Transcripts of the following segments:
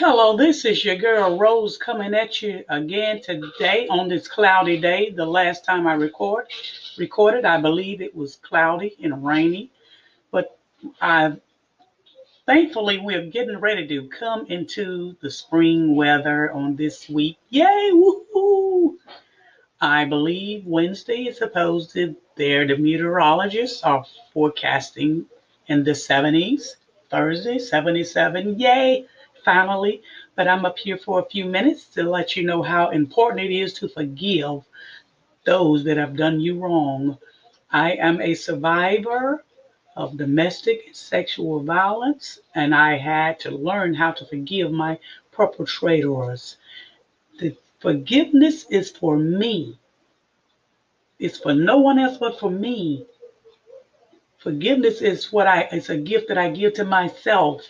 y'all. This is your girl Rose coming at you again today on this cloudy day. The last time I record recorded, I believe it was cloudy and rainy, but I thankfully we're getting ready to come into the spring weather on this week. Yay! Woohoo! I believe Wednesday is supposed to. There, the meteorologists are forecasting in the 70s. Thursday, 77. Yay! Finally, but I'm up here for a few minutes to let you know how important it is to forgive those that have done you wrong. I am a survivor of domestic sexual violence, and I had to learn how to forgive my perpetrators. The forgiveness is for me. It's for no one else but for me. Forgiveness is what I it's a gift that I give to myself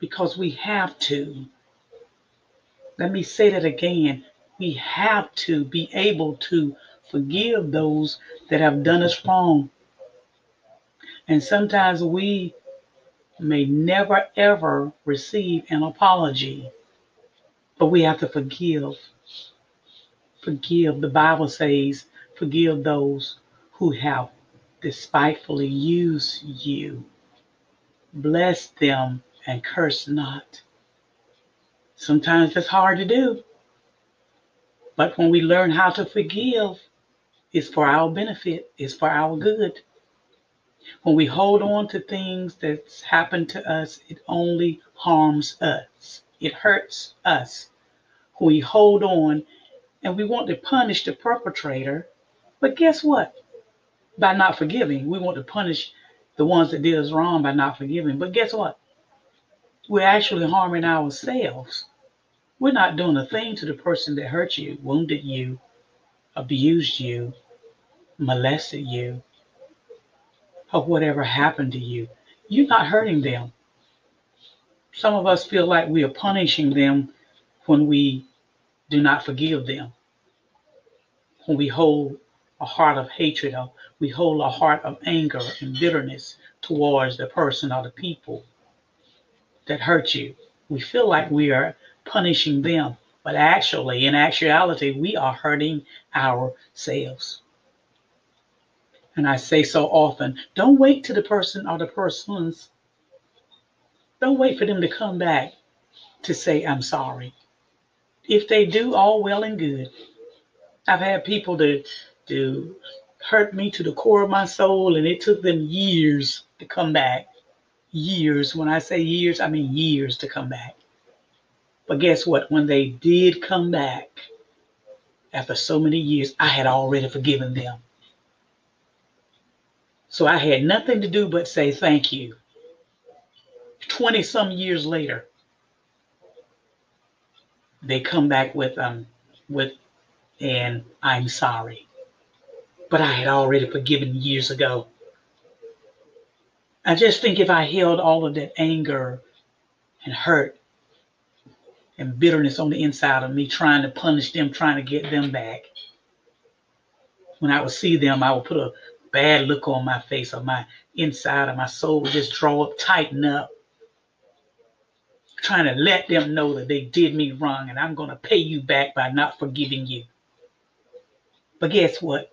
because we have to. Let me say that again. We have to be able to forgive those that have done us wrong. And sometimes we may never ever receive an apology, but we have to forgive. Forgive. The Bible says, forgive those who have despitefully used you. Bless them and curse not. Sometimes it's hard to do. But when we learn how to forgive, it's for our benefit, it's for our good. When we hold on to things that's happened to us, it only harms us. It hurts us. When we hold on and we want to punish the perpetrator, but guess what? By not forgiving, we want to punish the ones that did us wrong by not forgiving. But guess what? We're actually harming ourselves. We're not doing a thing to the person that hurt you, wounded you, abused you, molested you, or whatever happened to you. You're not hurting them. Some of us feel like we are punishing them when we do not forgive them. When we hold a heart of hatred, or we hold a heart of anger and bitterness towards the person or the people that hurt you. We feel like we are punishing them, but actually, in actuality, we are hurting ourselves. And I say so often don't wait to the person or the persons, don't wait for them to come back to say, I'm sorry. If they do, all well and good. I've had people to, to hurt me to the core of my soul, and it took them years to come back years. When I say years, I mean years to come back. But guess what? When they did come back, after so many years, I had already forgiven them. So I had nothing to do but say thank you. 20 some years later, they come back with um with and I'm sorry. But I had already forgiven years ago. I just think if I held all of that anger and hurt and bitterness on the inside of me, trying to punish them, trying to get them back, when I would see them, I would put a bad look on my face or my inside of my soul would just draw up, tighten up, trying to let them know that they did me wrong and I'm going to pay you back by not forgiving you. But guess what?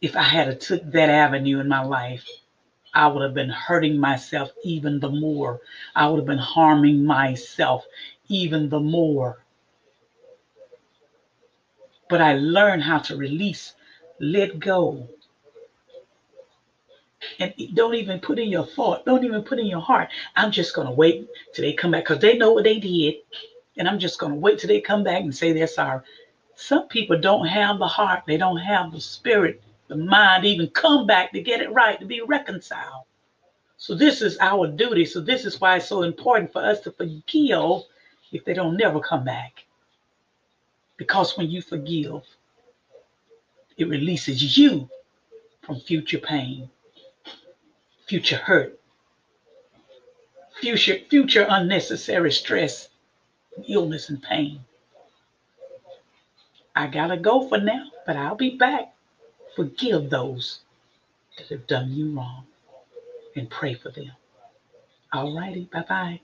If I had took that avenue in my life, I would have been hurting myself even the more. I would have been harming myself even the more. But I learned how to release, let go. And don't even put in your thought, don't even put in your heart. I'm just going to wait till they come back because they know what they did. And I'm just going to wait till they come back and say they're sorry. Some people don't have the heart, they don't have the spirit the mind even come back to get it right, to be reconciled. So this is our duty. So this is why it's so important for us to forgive if they don't never come back. Because when you forgive, it releases you from future pain, future hurt, future future unnecessary stress, illness and pain. I gotta go for now, but I'll be back. Forgive those that have done you wrong and pray for them. All righty. Bye bye.